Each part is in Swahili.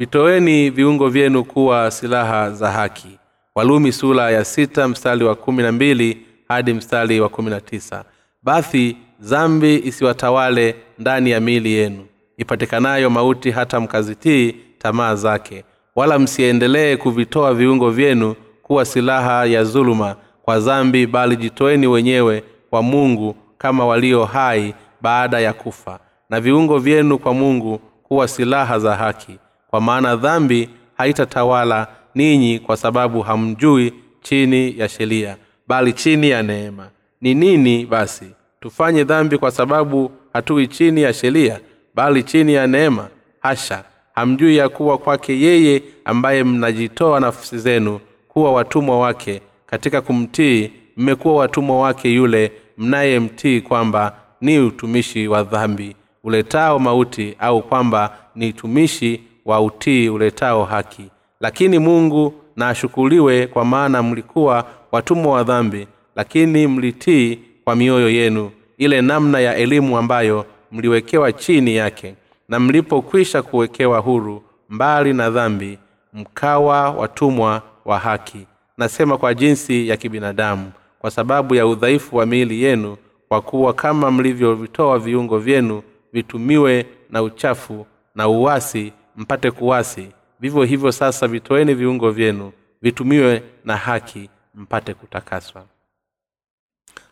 vitoeni viungo vyenu kuwa silaha za haki. Walumi sula ya sita mstari wa kumi na mbili hadi mstari wa kumi na tisa. Basi zambi isiwatawale ndani ya miili yenu. Ipatikanayo mauti hata mkazitii tamaa zake. Wala msiendelee kuvitoa viungo vyenu kuwa silaha ya dhuluma kwa zambi bali jitoeni wenyewe kwa mungu kama walio hai baada ya kufa. Na viungo vyenu kwa mungu kuwa silaha za haki kwa maana dhambi haitatawala ninyi kwa sababu hamjui chini ya sheria bali chini ya neema. Ni nini basi? Tufanye dhambi kwa sababu hatui chini ya sheria bali chini ya neema? Hasha! Hamjui ya kuwa kwake yeye ambaye mnajitoa nafsi zenu kuwa watumwa wake. Katika kumtii mmekuwa watumwa wake yule mnayemtii kwamba ni utumishi wa dhambi uletao mauti au kwamba ni utumishi wa utii uletao haki. Lakini mungu na ashukuriwe kwa maana mlikuwa watumwa wa dhambi lakini mlitii kwa mioyo yenu. Ile namna ya elimu ambayo mliwekewa chini yake. Na mlipokwisha kuwekewa huru mbali na dhambi mkawa watumwa wa haki. Nasema kwa jinsi ya kibinadamu kwa sababu ya udhaifu wa miili yenu kwa kuwa kama mlivyovitoa viungo vyenu vitumiwe na uchafu na uwasi mpate kuwasi vivyo hivyo sasa vitoeni viungo vyenu vitumiwe na haki mpate kutakaswa.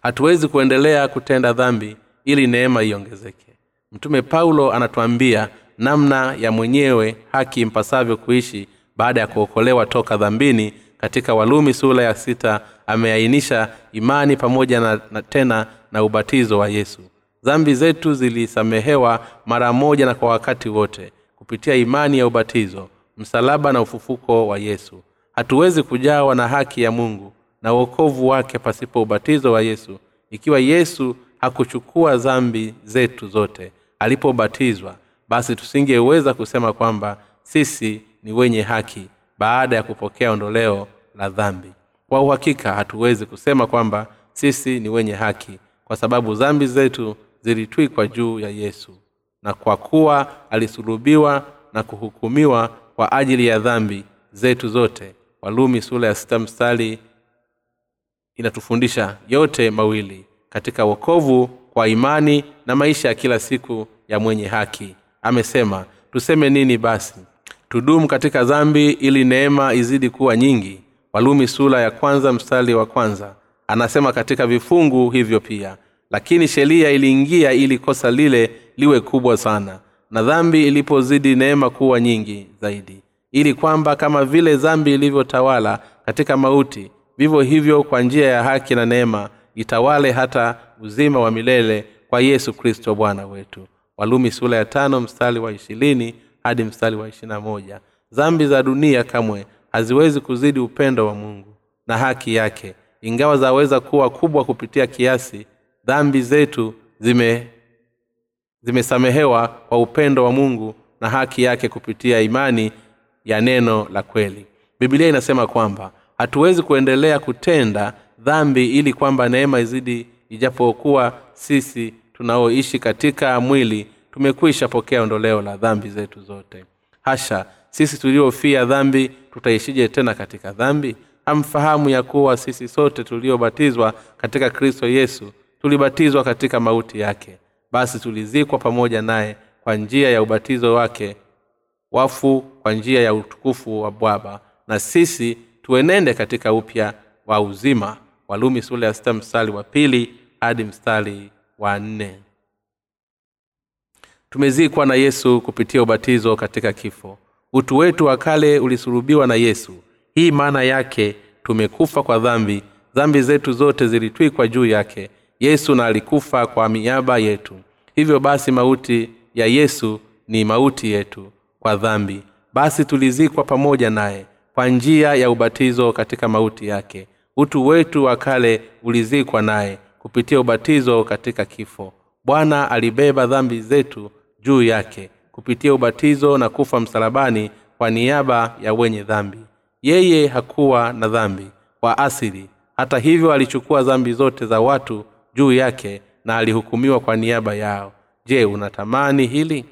Hatuwezi kuendelea kutenda dhambi ili neema iongezeke. Mtume paulo anatuambia namna ya mwenyewe haki mpasavyo kuishi baada ya kuokolewa toka dhambini katika walumi sura ya sita ameainisha imani pamoja na, na tena na ubatizo wa yesu. Dhambi zetu zilisamehewa mara moja na kwa wakati wote kupitia imani ya ubatizo msalaba na ufufuko wa yesu. Hatuwezi kujawa na haki ya mungu na uokovu wake pasipo ubatizo wa yesu ikiwa yesu hakuchukua dhambi zetu zote. Alipobatizwa basi tusingeweza kusema kwamba sisi ni wenye haki baada ya kupokea ondoleo la dhambi. Kwa uhakika hatuwezi kusema kwamba sisi ni wenye haki kwa sababu dhambi zetu zilitwikwa juu ya yesu na kwa kuwa alisulubiwa na kuhukumiwa kwa ajili ya dhambi zetu zote. Walumi sura ya sita mstari inatufundisha yote mawili katika wokovu kwa imani na maisha ya kila siku ya mwenye haki. Amesema tuseme nini basi? Tudumu katika dhambi ili neema izidi kuwa nyingi. Walumi sura ya kwanza mstari wa kwanza anasema katika vifungu hivyo pia lakini sheria iliingia ili kosa lile liwe kubwa sana na dhambi ilipozidi neema kuwa nyingi zaidi. Ili kwamba kama vile dhambi ilivyotawala katika mauti vivyo hivyo kwa njia ya haki na neema itawale hata uzima wa milele kwa yesu kristo bwana wetu. Walumi sula ya tano mstari wa ishirini hadi mstari wa moja. Dhambi za dunia kamwe haziwezi kuzidi upendo wa mungu na haki yake. Ingawa zaweza kuwa kubwa kupitia kiasi dhambi zetu zime zimesamehewa kwa upendo wa mungu na haki yake kupitia imani ya neno la kweli. Bibilia inasema kwamba hatuwezi kuendelea kutenda dhambi ili kwamba neema izidi ijapokuwa sisi tunaoishi katika mwili tumekwisha pokea ondoleo la dhambi zetu zote. Hasha sisi tuliofia dhambi tutaishije tena katika dhambi? Hamfahamu ya kuwa sisi sote tuliobatizwa katika kristo yesu tulibatizwa katika mauti yake basi tulizikwa pamoja naye kwa njia ya ubatizo wake wafu kwa njia ya utukufu wa bwaba na sisi tuenende katika upya wa uzima. Walumi sula ya sita mstari wa pili hadi mstari wa nne. Tumezikwa na yesu kupitia ubatizo katika kifo. Utu wetu wa kale ulisurubiwa na yesu. Hii maana yake tumekufa kwa dhambi. Dhambi zetu zote zilitwikwa juu yake. Yesu na alikufa kwa miaba yetu hivyo basi mauti ya yesu ni mauti yetu kwa dhambi. Basi tulizikwa pamoja naye kwa njia ya ubatizo katika mauti yake. Utu wetu wa kale ulizikwa naye kupitia ubatizo katika kifo. Bwana alibeba dhambi zetu juu yake kupitia ubatizo na kufa msalabani kwa niaba ya wenye dhambi. Yeye hakuwa na dhambi kwa asili. Hata hivyo alichukua dhambi zote za watu juu yake na alihukumiwa kwa niaba yao. Je unatamani hili?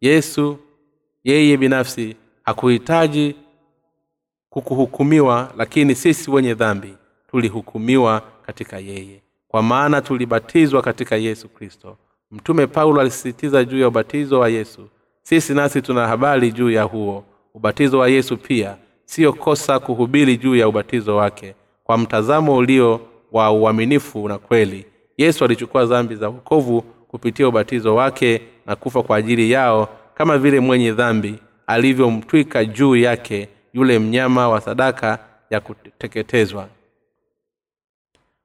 Yesu yeye binafsi hakuhitaji kukuhukumiwa lakini sisi wenye dhambi tulihukumiwa katika yeye. Kwa maana tulibatizwa katika yesu kristo. Mtume paulo alisisitiza juu ya ubatizo wa yesu. Sisi nasi tuna habari juu ya huo. Ubatizo wa yesu pia siyo kosa kuhubiri juu ya ubatizo wake. Kwa mtazamo ulio wa uaminifu na kweli yesu alichukua dhambi za wokovu kupitia ubatizo wake na kufa kwa ajili yao kama vile mwenye dhambi alivyomtwika juu yake yule mnyama wa sadaka ya kuteketezwa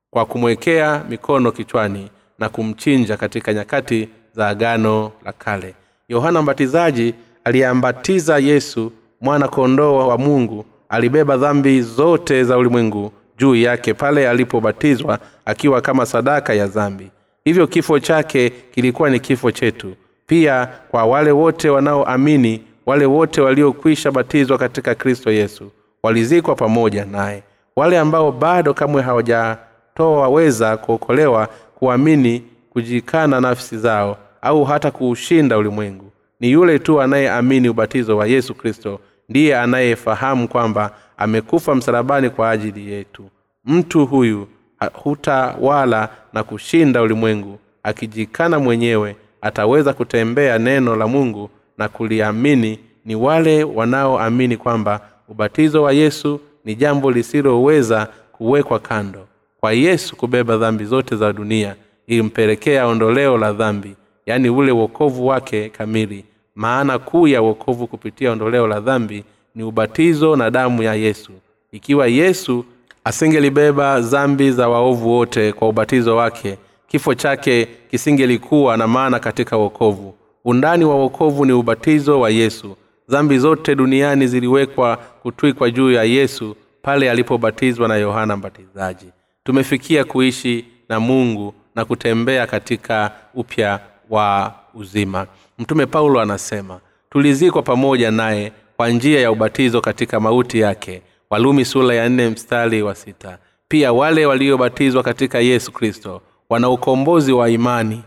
kwa kumwekea mikono kichwani na kumchinja katika nyakati za agano la kale. Yohana mbatizaji aliyeambatiza yesu mwana kondoo wa mungu alibeba dhambi zote za ulimwengu juu yake pale alipobatizwa akiwa kama sadaka ya dhambi. Hivyo kifo chake kilikuwa ni kifo chetu. Pia kwa wale wote wanaoamini wale wote waliokwisha batizwa katika kristo yesu walizikwa pamoja naye. Wale ambao bado kamwe hawajatowaweza kuokolewa kuamini kujikana nafsi zao au hata kuushinda ulimwengu ni yule tu anayeamini ubatizo wa yesu kristo ndiye anayefahamu kwamba amekufa msalabani kwa ajili yetu. Mtu huyu hutawala na kushinda ulimwengu. Akijikana mwenyewe ataweza kutembea neno la mungu na kuliamini. Ni wale wanaoamini kwamba ubatizo wa yesu ni jambo lisiloweza kuwekwa kando. Kwa yesu kubeba dhambi zote za dunia ilimpelekea ondoleo la dhambi yaani ule uokovu wake kamili. Maana kuu ya uokovu kupitia ondoleo la dhambi ni ubatizo na damu ya yesu. Ikiwa yesu asingelibeba dhambi za waovu wote kwa ubatizo wake kifo chake kisingelikuwa na maana katika uokovu undani wa uokovu ni ubatizo wa yesu. Dhambi zote duniani ziliwekwa kutwikwa juu ya yesu pale alipobatizwa na yohana mbatizaji. Tumefikia kuishi na mungu na kutembea katika upya wa uzima. Mtume paulo anasema tulizikwa pamoja naye kwa njia ya ubatizo katika mauti yake. Walumi sula ya nne mstari wa sita. Pia wale waliobatizwa katika yesu kristo wana ukombozi wa imani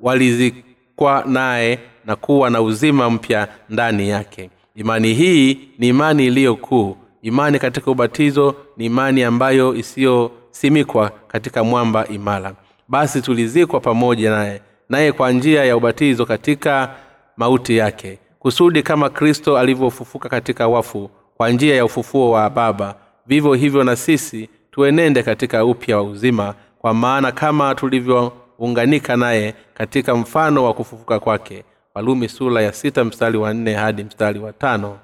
walizikwa naye na kuwa na uzima mpya ndani yake. Imani hii ni imani iliyo kuu. Imani katika ubatizo ni imani ambayo isiyosimikwa katika mwamba imara. Basi tulizikwa pamoja naye naye kwa njia ya ubatizo katika mauti yake kusudi kama kristo alivyofufuka katika wafu kwa njia ya ufufuo wa baba vivyo hivyo na sisi tuenende katika upya wa uzima kwa maana kama tulivyounganika naye katika mfano wa kufufuka kwake walumi sura ya sita mstari wa nne hadi mstari wa tano.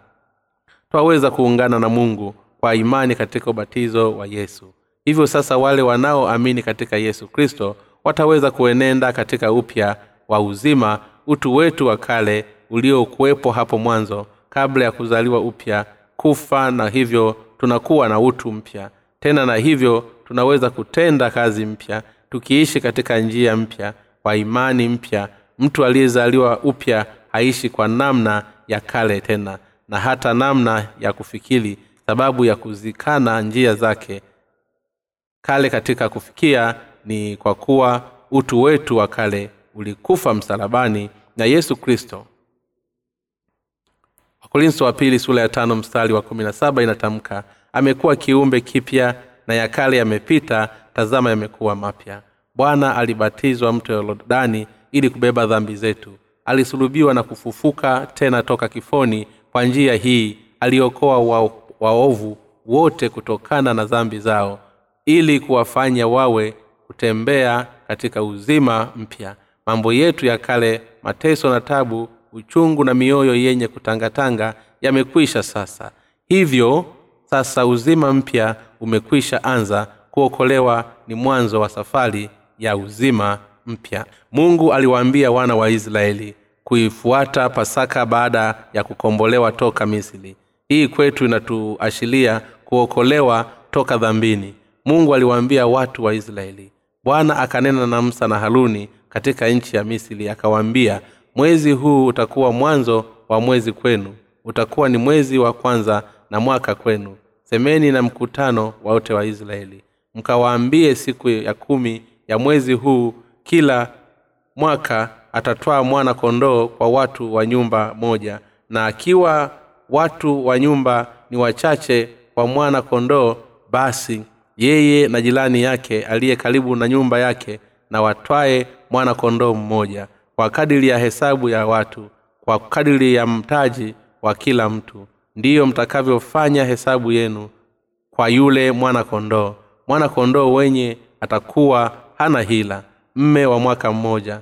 Twaweza kuungana na mungu kwa imani katika ubatizo wa yesu. Hivyo sasa wale wanaoamini katika yesu kristo wataweza kuenenda katika upya wa uzima utu wetu wa kale uliokuwepo hapo mwanzo kabla ya kuzaliwa upya. Kufa na hivyo tunakuwa na utu mpya. Tena na hivyo tunaweza kutenda kazi mpya tukiishi katika njia mpya kwa imani mpya. Mtu aliyezaliwa upya haishi kwa namna ya kale tena na hata namna ya kufikiri sababu ya kuzikana njia zake. Kale katika kufikia ni kwa kuwa utu wetu wa kale ulikufa msalabani na yesu kristo wakorinso wa pili sura ya tano mstari wa kumi na saba inatamka amekuwa kiumbe kipya na ya kale yamepita tazama yamekuwa mapya. Bwana alibatizwa mto yorodani ili kubeba dhambi zetu. Alisulubiwa na kufufuka tena toka kifoni kwa njia hii aliokoa waovu wa wote kutokana na dhambi zao ili kuwafanya wawe kutembea katika uzima mpya. Mambo yetu ya kale mateso na tabu uchungu na mioyo yenye kutangatanga yamekwisha sasa. Hivyo sasa uzima mpya umekwisha anza kuokolewa ni mwanzo wa safari ya uzima mpya. Mungu aliwaambia wana wa israeli kuifuata pasaka baada ya kukombolewa toka misri. Hii kwetu inatuashiria kuokolewa toka dhambini. Mungu aliwaambia watu wa israeli. Bwana akanena na musa na haruni katika nchi ya misri akawaambia mwezi huu utakuwa mwanzo wa mwezi kwenu. Utakuwa ni mwezi wa kwanza na mwaka kwenu. Semeni na mkutano wote wa israeli. Mkawaambie siku ya kumi ya mwezi huu kila mwaka atatwaa mwana kondoo kwa watu wa nyumba moja. Na akiwa watu wa nyumba ni wachache kwa mwana kondoo basi yeye na jirani yake aliye karibu na nyumba yake na watwaye mwana kondoo mmoja kwa kadiri ya hesabu ya watu kwa kadiri ya mtaji wa kila mtu. Ndiyo mtakavyofanya hesabu yenu kwa yule mwana kondoo mwana kondoo wenye atakuwa hana hila. Mme wa mwaka mmoja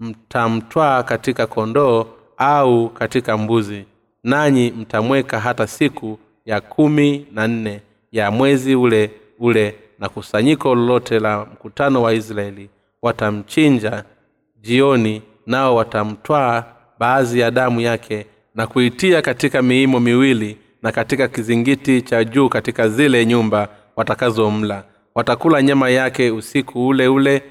mtamtwaa katika kondoo au katika mbuzi nanyi mtamweka hata siku ya kumi na nne ya mwezi ule ule na kusanyiko lolote la mkutano wa israeli watamchinja jioni nao watamtwaa baadhi ya damu yake na kuitia katika miimo miwili na katika kizingiti cha juu katika zile nyumba watakazomla. Watakula nyama yake usiku ule ule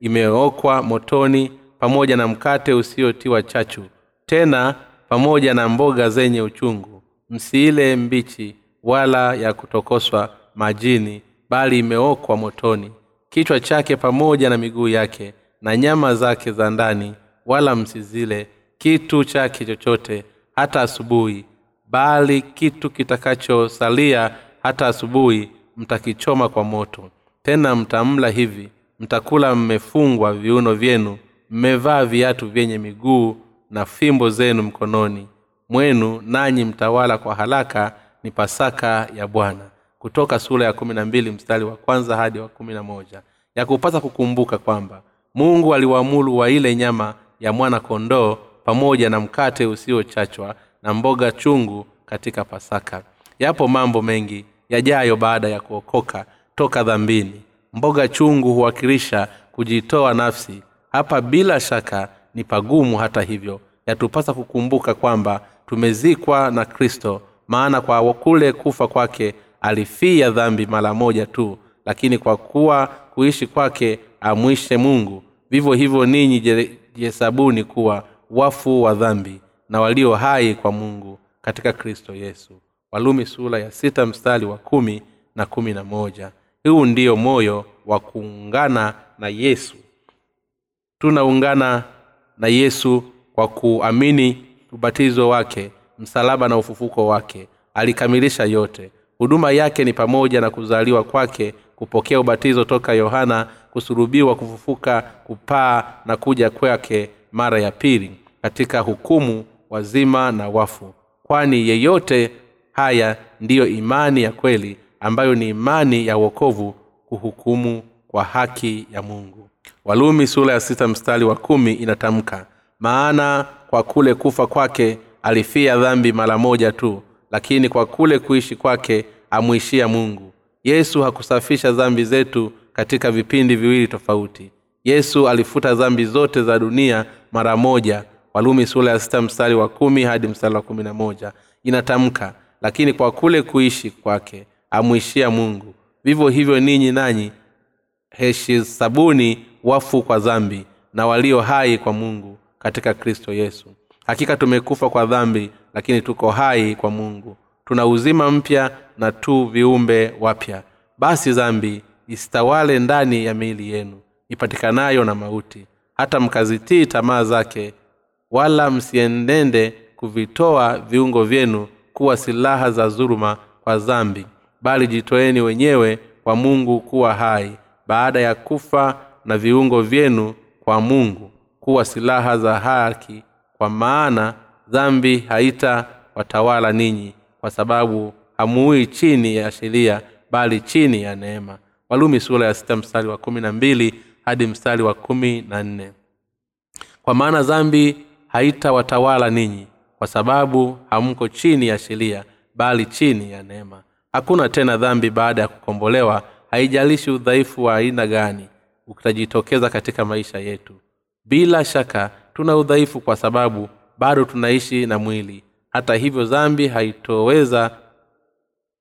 imeokwa motoni pamoja na mkate usiotiwa chachu tena pamoja na mboga zenye uchungu. Msiile mbichi wala ya kutokoswa majini bali imeokwa motoni. Kichwa chake pamoja na miguu yake na nyama zake za ndani wala msizile kitu chake chochote hata asubuhi bali kitu kitakachosalia hata asubuhi mtakichoma kwa moto. Tena mtamla hivi mtakula mmefungwa viuno vyenu mmevaa viatu vyenye miguu na fimbo zenu mkononi. Mwenu nanyi mtawala kwa haraka ni pasaka ya bwana. Kutoka sura ya kumi na mbili mstari wa kwanza hadi wa kumi na moja. Ya kupasa kukumbuka kwamba mungu aliwaamuru wa ile nyama ya mwana kondoo pamoja na mkate usiochachwa na mboga chungu katika pasaka. Yapo mambo mengi yajayo baada ya kuokoka toka dhambini. Mboga chungu huwakilisha kujitoa nafsi. Hapa bila shaka ni pagumu hata hivyo. Yatupasa kukumbuka kwamba tumezikwa na kristo maana kwa kule kufa kwake alifia dhambi mara moja tu lakini kwa kuwa kuishi kwake amwishe mungu vivyo hivyo ninyi jihesabuni kuwa wafu wa dhambi na walio hai kwa mungu katika kristo yesu. Walumi sura ya sita mstari wa kumi na kumi na moja. Huu ndiyo moyo wa kuungana na yesu. Tunaungana na yesu kwa kuamini ubatizo wake msalaba na ufufuko wake. Alikamilisha yote. Huduma yake ni pamoja na kuzaliwa kwake kupokea ubatizo toka yohana kusurubiwa kufufuka kupaa na kuja kwake mara ya pili katika hukumu wazima na wafu. Kwani yeyote haya ndiyo imani ya kweli ambayo ni imani ya uokovu kuhukumu kwa haki ya mungu. Walumi sura ya sita mstari wa kumi inatamka maana kwa kule kufa kwake alifia dhambi mara moja tu lakini kwa kule kuishi kwake amwishia mungu. Yesu hakusafisha dhambi zetu katika vipindi viwili tofauti. Yesu alifuta dhambi zote za dunia mara moja. Walumi sura ya sita mstari wa kumi hadi mstari wa kumi na moja. Inatamka lakini kwa kule kuishi kwake amwishia mungu. Vivyo hivyo ninyi nanyi heshisabuni wafu kwa dhambi na walio hai kwa mungu katika kristo yesu. Hakika tumekufa kwa dhambi lakini tuko hai kwa mungu. Tuna uzima mpya na tu viumbe wapya. Basi dhambi isitawale ndani ya miili yenu ipatikanayo na mauti. Hata mkazitii tamaa zake wala msienende kuvitoa viungo vyenu kuwa silaha za dhuluma kwa dhambi bali jitoeni wenyewe kwa mungu kuwa hai baada ya kufa na viungo vyenu kwa mungu kuwa silaha za haki kwa maana dhambi haita watawala ninyi kwa sababu hamuui chini ya sheria bali chini ya neema walumi sura ya sita mstari wa kumi na mbili hadi mstari wa kumi na nne. Kwa maana dhambi haitawatawala ninyi kwa sababu hamko chini ya sheria bali chini ya neema. Hakuna tena dhambi baada ya kukombolewa haijalishi udhaifu wa aina gani utajitokeza katika maisha yetu. Bila shaka tuna udhaifu kwa sababu bado tunaishi na mwili. Hata hivyo dhambi haitoweza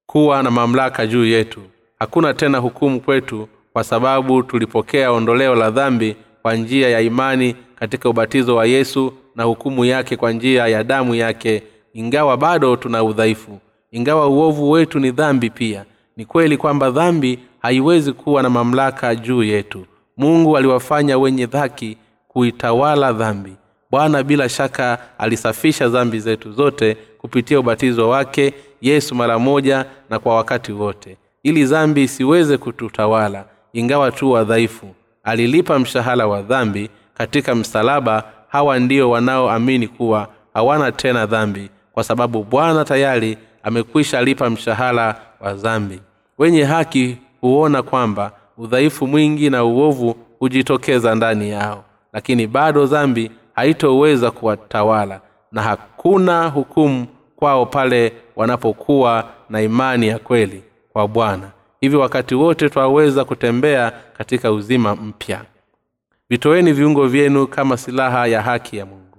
kuwa na mamlaka juu yetu hakuna tena hukumu kwetu kwa sababu tulipokea ondoleo la dhambi kwa njia ya imani katika ubatizo wa yesu na hukumu yake kwa njia ya damu yake ingawa bado tuna udhaifu. Ingawa uovu wetu ni dhambi pia ni kweli kwamba dhambi haiwezi kuwa na mamlaka juu yetu. Mungu aliwafanya wenye dhaki kuitawala dhambi. Bwana bila shaka alisafisha dhambi zetu zote kupitia ubatizo wake yesu mara moja na kwa wakati wote ili dhambi isiweze kututawala ingawa tu wadhaifu. Alilipa mshahara wa dhambi katika msalaba. Hawa ndio wanaoamini kuwa hawana tena dhambi kwa sababu bwana tayari amekwisha lipa mshahara wa dhambi. Wenye haki huona kwamba udhaifu mwingi na uovu hujitokeza ndani yao lakini bado dhambi haitoweza kuwatawala na hakuna hukumu kwao pale wanapokuwa na imani ya kweli kwa bwana. Hivyo wakati wote twaweza kutembea katika uzima mpya. Vitoeni viungo vyenu kama silaha ya haki ya mungu.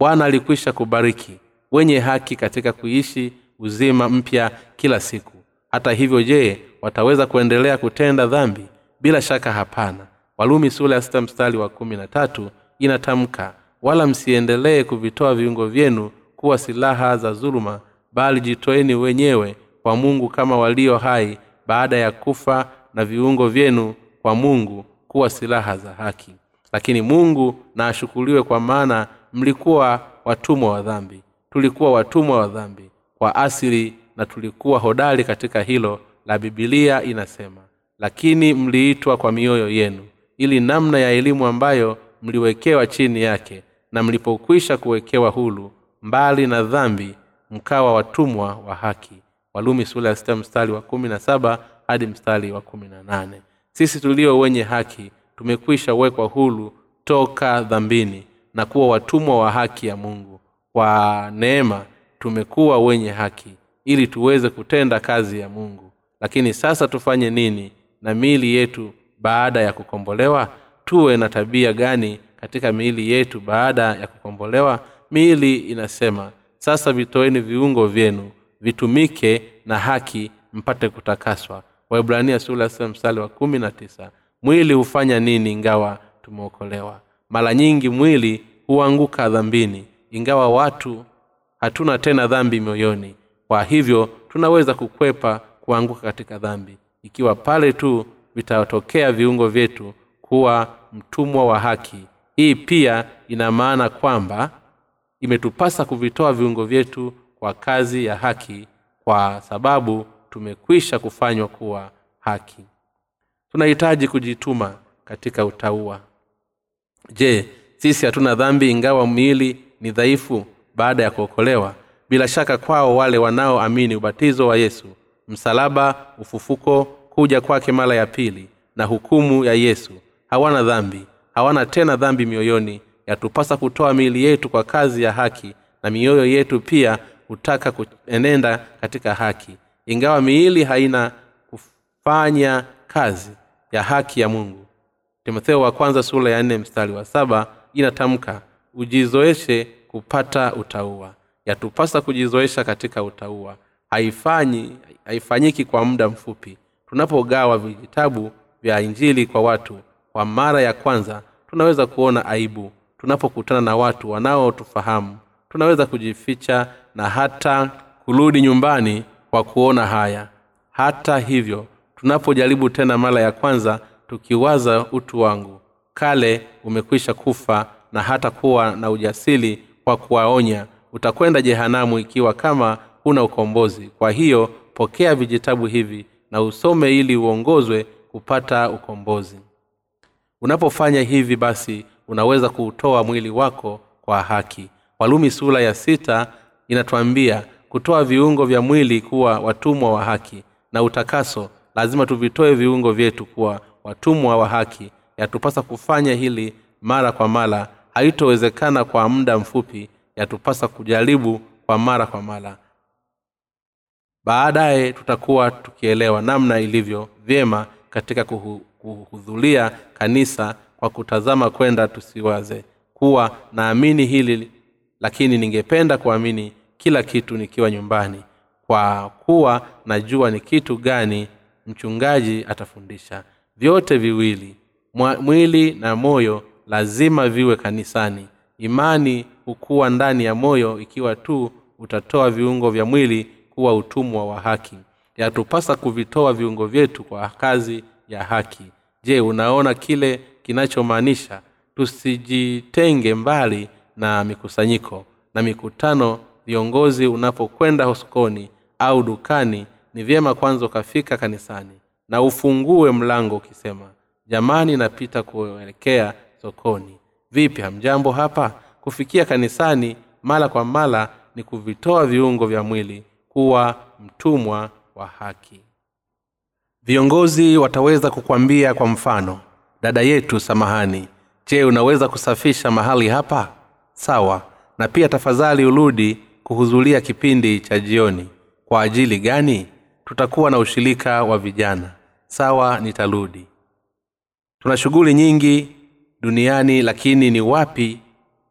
Bwana alikwisha kubariki wenye haki katika kuishi uzima mpya kila siku. Hata hivyo je wataweza kuendelea kutenda dhambi? Bila shaka hapana. Walumi sula ya sita mstari wa kumi na tatu inatamka wala msiendelee kuvitoa viungo vyenu kuwa silaha za dhuluma bali jitoeni wenyewe kwa mungu kama walio hai baada ya kufa na viungo vyenu kwa mungu kuwa silaha za haki. Lakini mungu na ashukuriwe kwa maana mlikuwa watumwa wa dhambi. Tulikuwa watumwa wa dhambi kwa asili na tulikuwa hodari katika hilo la bibilia inasema. Lakini mliitwa kwa mioyo yenu ili namna ya elimu ambayo mliwekewa chini yake na mlipokwisha kuwekewa hulu mbali na dhambi mkawa watumwa wa haki walumi sura ya sita mstari wa kumi na saba hadi mstari wa kumi na nane. Sisi tulio wenye haki tumekwisha wekwa hulu toka dhambini na kuwa watumwa wa haki ya mungu. Kwa neema tumekuwa wenye haki ili tuweze kutenda kazi ya mungu. Lakini sasa tufanye nini na miili yetu baada ya kukombolewa? Tuwe na tabia gani katika miili yetu baada ya kukombolewa? Miili inasema sasa vitoeni viungo vyenu vitumike na haki mpate kutakaswa. Waibrania sura mstari wa kumi na tisa mwili hufanya nini ingawa tumeokolewa? Mara nyingi mwili huanguka dhambini ingawa watu hatuna tena dhambi mioyoni kwa hivyo tunaweza kukwepa kuanguka katika dhambi. Ikiwa pale tu vitatokea viungo vyetu kuwa mtumwa wa haki. Hii pia ina maana kwamba imetupasa kuvitoa viungo vyetu kwa kazi ya haki kwa sababu tumekwisha kufanywa kuwa haki. Tunahitaji kujituma katika utaua je sisi hatuna dhambi ingawa miili ni dhaifu baada ya kuokolewa? Bila shaka kwao wale wanaoamini ubatizo wa yesu msalaba ufufuko kuja kwake mara ya pili na hukumu ya yesu hawana dhambi hawana tena dhambi mioyoni. Yatupasa kutoa miili yetu kwa kazi ya haki na mioyo yetu pia hutaka kuenenda katika haki. Ingawa miili haina kufanya kazi ya haki ya mungu. Timotheo wa kwanza sura ya nne mstari wa saba inatamka ujizoeshe kupata utaua. Yatupasa kujizoesha katika utaua. Haifanyi haifanyiki kwa muda mfupi. Tunapogawa vijitabu vya injili kwa watu kwa mara ya kwanza tunaweza kuona aibu. Tunapokutana na watu wanaotufahamu tunaweza kujificha na hata kurudi nyumbani kwa kuona haya. Hata hivyo tunapojaribu tena mara ya kwanza tukiwaza utu wangu kale umekwisha kufa na hata kuwa na ujasiri kwa kuwaonya. Utakwenda jehanamu ikiwa kama huna ukombozi. Kwa hiyo pokea vijitabu hivi na usome ili uongozwe kupata ukombozi. Unapofanya hivi basi unaweza kuutoa mwili wako kwa haki walumi sura ya sita inatuambia kutoa viungo vya mwili kuwa watumwa wa haki na utakaso lazima tuvitoe viungo vyetu kuwa watumwa wa haki. Yatupasa kufanya hili mara kwa mara. Haitowezekana kwa muda mfupi yatupasa kujaribu kwa mara kwa mara. Baadaye tutakuwa tukielewa namna ilivyo vyema katika kuhudhuria kanisa kwa kutazama kwenda tusiwaze. Kuwa naamini hili lakini ningependa kuamini kila kitu nikiwa nyumbani kwa kuwa najua ni kitu gani mchungaji atafundisha. Vyote viwili mwili na moyo lazima viwe kanisani. Imani hukuwa ndani ya moyo ikiwa tu utatoa viungo vya mwili kuwa utumwa wa haki. Yatupasa kuvitoa viungo vyetu kwa kazi ya haki. Je unaona kile kinachomaanisha? Tusijitenge mbali na mikusanyiko na mikutano viongozi unapokwenda sokoni au dukani ni vyema kwanza ukafika kanisani na ufungue mlango ukisema jamani napita kuelekea sokoni. Vipi hamjambo hapa? Kufikia kanisani mara kwa mara ni kuvitoa viungo vya mwili kuwa mtumwa wa haki. Viongozi wataweza kukwambia kwa mfano dada yetu samahani je unaweza kusafisha mahali hapa sawa na pia tafadhali urudi kuhudhuria kipindi cha jioni. Kwa ajili gani? Tutakuwa na ushirika wa vijana. Sawa nitarudi. Tuna shughuli nyingi duniani lakini ni wapi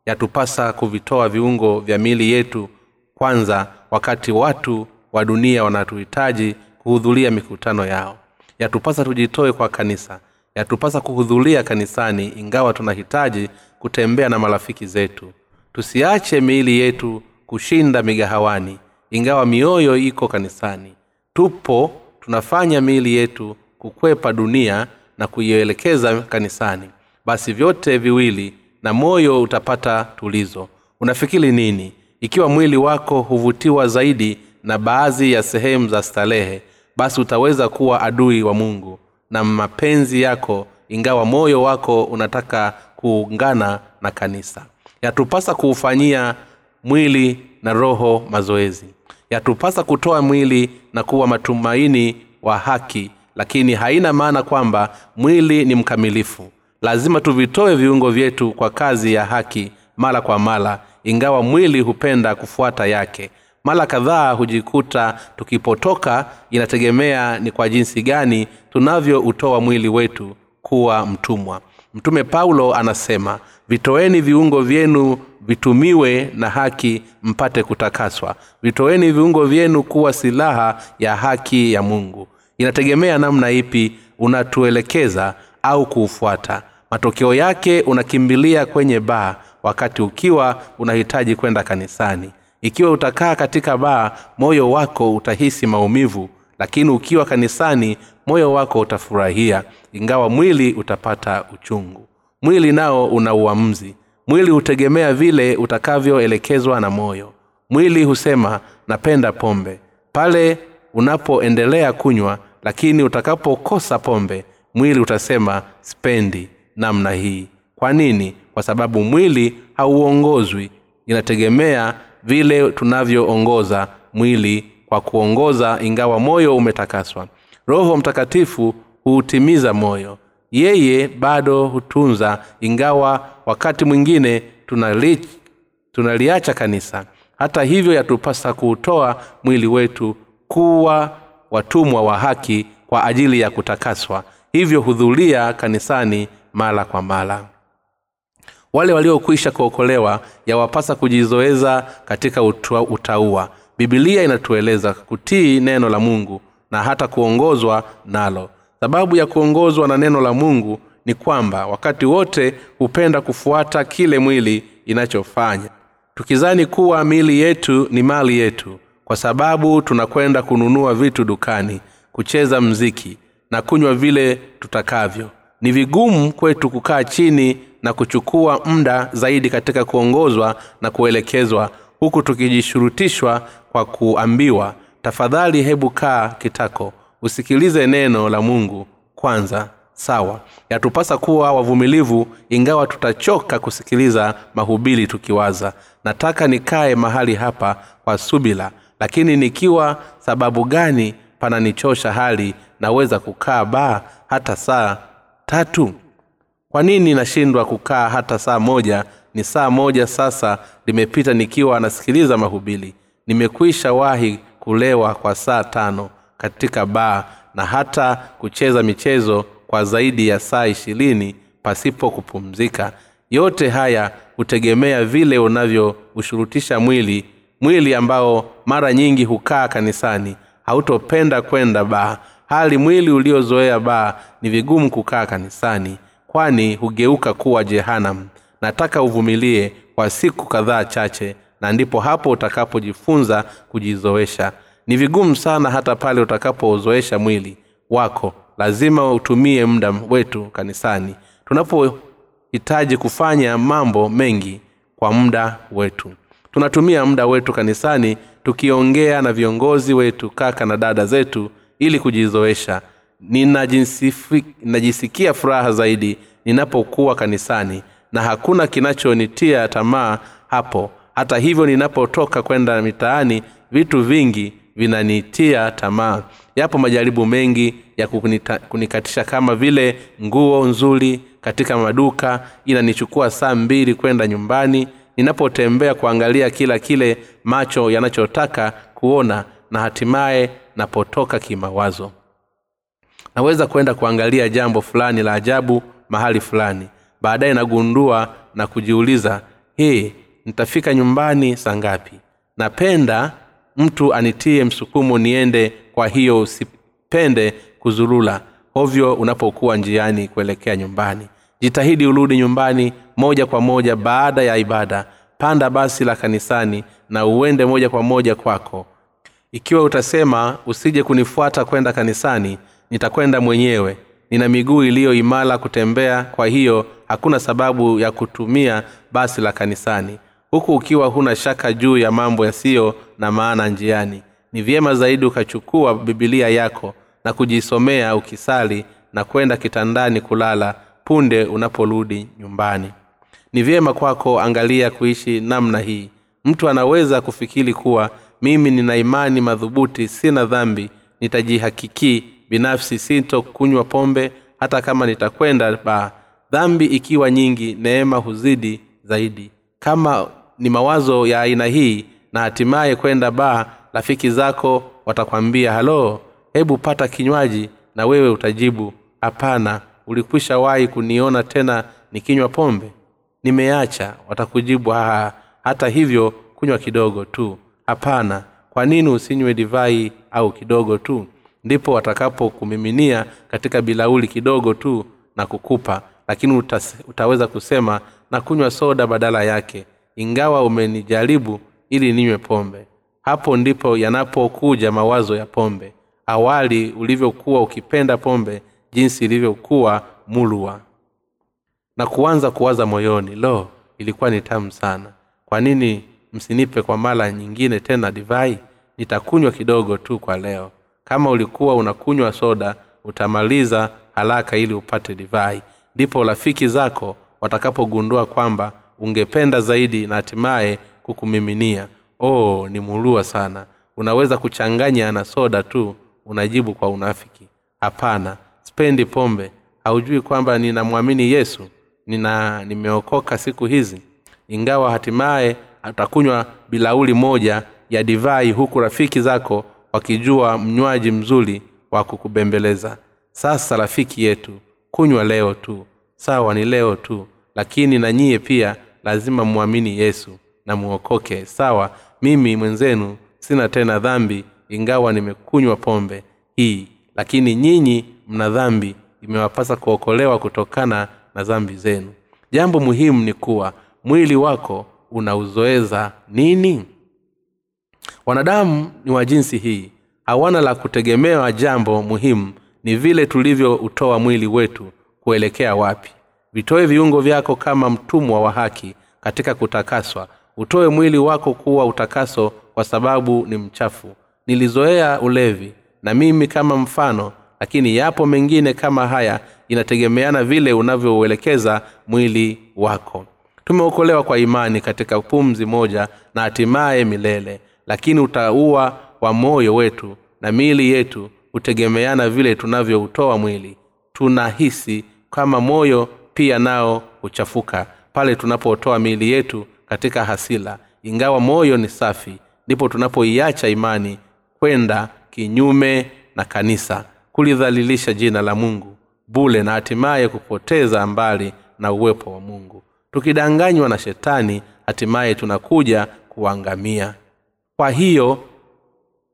yatupasa kuvitoa viungo vya miili yetu kwanza wakati watu wa dunia wanatuhitaji kuhudhuria mikutano yao? Yatupasa tujitoe kwa kanisa. Yatupasa kuhudhuria kanisani ingawa tunahitaji kutembea na marafiki zetu. Tusiache miili yetu kushinda migahawani ingawa mioyo iko kanisani. Tupo tunafanya miili yetu kukwepa dunia na kuielekeza kanisani. Basi vyote viwili na moyo utapata tulizo. Unafikiri nini? Ikiwa mwili wako huvutiwa zaidi na baadhi ya sehemu za starehe basi utaweza kuwa adui wa mungu na mapenzi yako ingawa moyo wako unataka kuungana na kanisa. Yatupasa kuufanyia mwili na roho mazoezi. Yatupasa kutoa mwili na kuwa matumaini wa haki lakini haina maana kwamba mwili ni mkamilifu. Lazima tuvitoe viungo vyetu kwa kazi ya haki mara kwa mara ingawa mwili hupenda kufuata yake. Mara kadhaa hujikuta tukipotoka inategemea ni kwa jinsi gani tunavyoutoa mwili wetu kuwa mtumwa mtume paulo anasema vitoeni viungo vyenu vitumiwe na haki mpate kutakaswa. Vitoeni viungo vyenu kuwa silaha ya haki ya mungu. Inategemea namna ipi unatuelekeza au kuufuata. Matokeo yake unakimbilia kwenye baa wakati ukiwa unahitaji kwenda kanisani. Ikiwa utakaa katika baa moyo wako utahisi maumivu lakini ukiwa kanisani moyo wako utafurahia ingawa mwili utapata uchungu. Mwili nao una uamuzi. Mwili hutegemea vile utakavyoelekezwa na moyo. Mwili husema napenda pombe. Pale unapoendelea kunywa lakini utakapokosa pombe mwili utasema spendi namna hii. Kwa nini? Kwa sababu mwili hauongozwi. Inategemea vile tunavyoongoza mwili kwa kuongoza ingawa moyo umetakaswa. Roho mtakatifu huutimiza moyo. Yeye bado hutunza ingawa wakati mwingine tunali, tunaliacha kanisa. Hata hivyo yatupasa kuutoa mwili wetu kuwa watumwa wa haki kwa ajili ya kutakaswa. Hivyo hudhuria kanisani mara kwa mara. Wale waliokwisha kuokolewa yawapasa kujizoeza katika utaua bibilia inatueleza kutii neno la mungu na hata kuongozwa nalo. Sababu ya kuongozwa na neno la mungu ni kwamba wakati wote hupenda kufuata kile mwili inachofanya. Tukizani kuwa mili yetu ni mali yetu kwa sababu tunakwenda kununua vitu dukani kucheza mziki na kunywa vile tutakavyo. Ni vigumu kwetu kukaa chini na kuchukua muda zaidi katika kuongozwa na kuelekezwa huku tukijishurutishwa kwa kuambiwa tafadhali hebu kaa kitako usikilize neno la mungu kwanza sawa? Yatupasa kuwa wavumilivu ingawa tutachoka kusikiliza mahubili tukiwaza. Nataka nikae mahali hapa kwa subila lakini nikiwa sababu gani pananichosha hali naweza kukaa baa hata saa tatu? Kwa nini nashindwa kukaa hata saa moja ni saa moja sasa limepita nikiwa anasikiliza mahubili nimekwisha wahi kulewa kwa saa tano katika baa na hata kucheza michezo kwa zaidi ya saa ishirini pasipo kupumzika. Yote haya hutegemea vile unavyoushurutisha mwili mwili ambao mara nyingi hukaa kanisani hautopenda kwenda baa. Hali mwili uliozoea baa ni vigumu kukaa kanisani kwani hugeuka kuwa jehanam nataka uvumilie kwa siku kadhaa chache na ndipo hapo utakapojifunza kujizoesha. Ni vigumu sana hata pale utakapouzoesha mwili wako. Lazima utumie muda wetu kanisani. Tunapohitaji kufanya mambo mengi kwa muda wetu. Tunatumia muda wetu kanisani tukiongea na viongozi wetu kaka na dada zetu ili kujizoesha. Ninajisikia furaha zaidi ninapokuwa kanisani na hakuna kinachonitia tamaa hapo. Hata hivyo ninapotoka kwenda mitaani vitu vingi vinanitia tamaa. Yapo majaribu mengi ya kunita, kunikatisha kama vile nguo nzuri katika maduka inanichukua saa mbili kwenda nyumbani. Ninapotembea kuangalia kila kile macho yanachotaka kuona na hatimaye napotoka kimawazo. Naweza kwenda kuangalia jambo fulani la ajabu mahali fulani baadaye nagundua na kujiuliza hii nitafika nyumbani saa ngapi? Napenda mtu anitie msukumo niende kwa hiyo usipende kuzurula. Hovyo unapokuwa njiani kuelekea nyumbani. Jitahidi urudi nyumbani moja kwa moja baada ya ibada. Panda basi la kanisani na uende moja kwa moja kwako. Ikiwa utasema usije kunifuata kwenda kanisani nitakwenda mwenyewe nina miguu iliyo imara kutembea kwa hiyo hakuna sababu ya kutumia basi la kanisani. Huku ukiwa huna shaka juu ya mambo yasiyo na maana njiani. Ni vyema zaidi ukachukua bibilia yako na kujisomea ukisali na kwenda kitandani kulala punde unaporudi nyumbani. Ni vyema kwako angalia kuishi namna hii. Mtu anaweza kufikiri kuwa mimi nina imani madhubuti sina dhambi nitajihakikii binafsi sinto kunywa pombe hata kama nitakwenda ba dhambi ikiwa nyingi neema huzidi zaidi. Kama ni mawazo ya aina hii na hatimaye kwenda baa rafiki zako watakwambia halo hebu pata kinywaji na wewe utajibu. Hapana ulikwisha wahi kuniona tena nikinywa pombe? Nimeacha watakujibu haha hata hivyo kunywa kidogo tu. Hapana kwa nini usinywe divai au kidogo tu ndipo watakapokumiminia katika bilauli kidogo tu na kukupa lakini utaweza kusema na kunywa soda badala yake ingawa umenijaribu ili ninywe pombe. Hapo ndipo yanapokuja mawazo ya pombe awali ulivyokuwa ukipenda pombe jinsi ilivyokuwa mulwa. Na kuanza kuwaza moyoni lo ilikuwa ni tamu sana. Kwa nini msinipe kwa mara nyingine tena divai? Nitakunywa kidogo tu kwa leo kama ulikuwa unakunywa soda utamaliza haraka ili upate divai. Ndipo rafiki zako watakapogundua kwamba ungependa zaidi na hatimaye kukumiminia. Oh ni mulua sana. Unaweza kuchanganya na soda tu unajibu kwa unafiki. Hapana spendi pombe. Haujui kwamba ninamwamini yesu? Nina nimeokoka siku hizi? Ingawa hatimaye atakunywa bilauli moja ya divai huku rafiki zako wakijua mnywaji mzuri wa kukubembeleza. Sasa rafiki yetu kunywa leo tu. Sawa ni leo tu lakini na nyiye pia lazima mwamini yesu na muokoke. Sawa mimi mwenzenu sina tena dhambi ingawa nimekunywa pombe hii. Lakini nyinyi mna dhambi imewapasa kuokolewa kutokana na dhambi zenu. Jambo muhimu ni kuwa mwili wako unauzoeza nini wanadamu ni wa jinsi hii. Hawana la kutegemewa jambo muhimu. Ni vile tulivyoutoa mwili wetu kuelekea wapi. Vitoe viungo vyako kama mtumwa wa haki katika kutakaswa. Utoe mwili wako kuwa utakaso kwa sababu ni mchafu. Nilizoea ulevi na mimi kama mfano lakini yapo mengine kama haya inategemeana vile unavyouelekeza mwili wako. Tumeokolewa kwa imani katika pumzi moja na hatimaye milele lakini utaua wa moyo wetu na miili yetu hutegemeana vile tunavyoutoa mwili. Tunahisi kama moyo pia nao huchafuka. Pale tunapotoa miili yetu katika hasila ingawa moyo ni safi ndipo tunapoiacha imani kwenda kinyume na kanisa. Kulidhalilisha jina la mungu bule na hatimaye kupoteza mbali na uwepo wa mungu. Tukidanganywa na shetani hatimaye tunakuja kuangamia kwa hiyo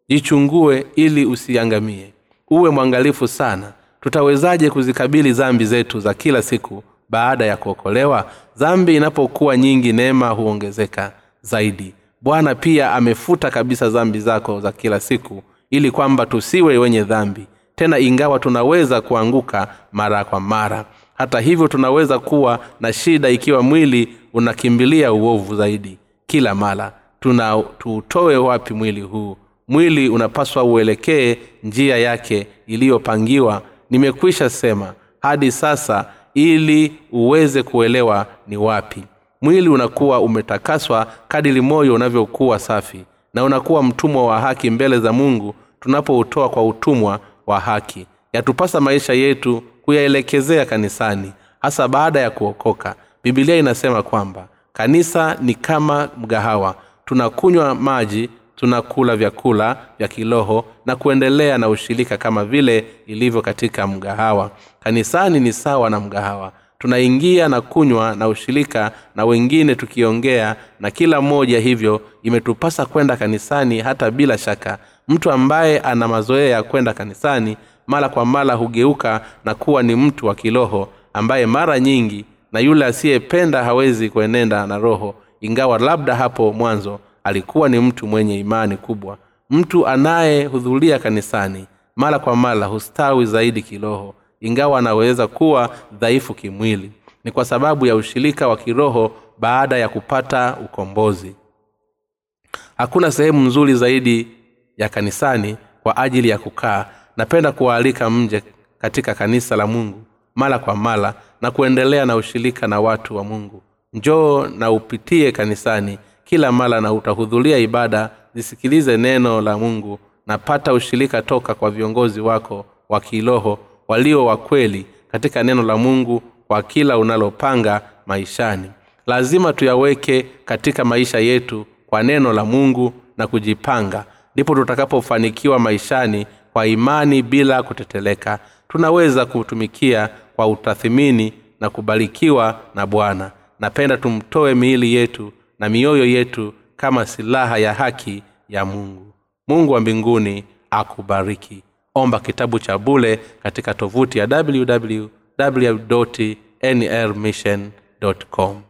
jichungue ili usiangamie. Uwe mwangalifu sana. Tutawezaje kuzikabili zambi zetu za kila siku baada ya kuokolewa? Dhambi inapokuwa nyingi neema huongezeka zaidi. Bwana pia amefuta kabisa dhambi zako za kila siku ili kwamba tusiwe wenye dhambi. Tena ingawa tunaweza kuanguka mara kwa mara. Hata hivyo tunaweza kuwa na shida ikiwa mwili unakimbilia uovu zaidi kila mara tuna tuutoe wapi mwili huu? Mwili unapaswa uelekee njia yake iliyopangiwa. Nimekwisha sema hadi sasa ili uweze kuelewa ni wapi. Mwili unakuwa umetakaswa kadili moyo unavyokuwa safi na unakuwa mtumwa wa haki mbele za mungu tunapoutoa kwa utumwa wa haki. Yatupasa maisha yetu kuyaelekezea kanisani hasa baada ya kuokoka. Bibilia inasema kwamba kanisa ni kama mgahawa tunakunywa maji tunakula vyakula vya kiroho na kuendelea na ushirika kama vile ilivyo katika mgahawa. Kanisani ni sawa na mgahawa. Tunaingia na kunywa na ushirika na wengine tukiongea na kila mmoja hivyo imetupasa kwenda kanisani hata bila shaka. Mtu ambaye ana mazoea ya kwenda kanisani mara kwa mara hugeuka na kuwa ni mtu wa kiroho ambaye mara nyingi na yule asiyependa hawezi kuenenda na roho ingawa labda hapo mwanzo alikuwa ni mtu mwenye imani kubwa mtu anayehudhuria kanisani mara kwa mara hustawi zaidi kiroho ingawa anaweza kuwa dhaifu kimwili. Ni kwa sababu ya ushirika wa kiroho baada ya kupata ukombozi. Hakuna sehemu nzuri zaidi ya kanisani kwa ajili ya kukaa. Napenda kuwaalika mje katika kanisa la mungu mara kwa mara na kuendelea na ushirika na watu wa mungu njoo na upitie kanisani. Kila mara na utahudhuria ibada zisikilize neno la mungu na pata ushirika toka kwa viongozi wako wa kiroho walio wa kweli katika neno la mungu kwa kila unalopanga maishani. Lazima tuyaweke katika maisha yetu kwa neno la mungu na kujipanga. Ndipo tutakapofanikiwa maishani kwa imani bila kuteteleka. Tunaweza kutumikia kwa utathimini na kubarikiwa na bwana napenda tumtoe miili yetu na mioyo yetu kama silaha ya haki ya mungu. Mungu wa mbinguni akubariki. Omba kitabu cha bule katika tovuti ya www nrmission com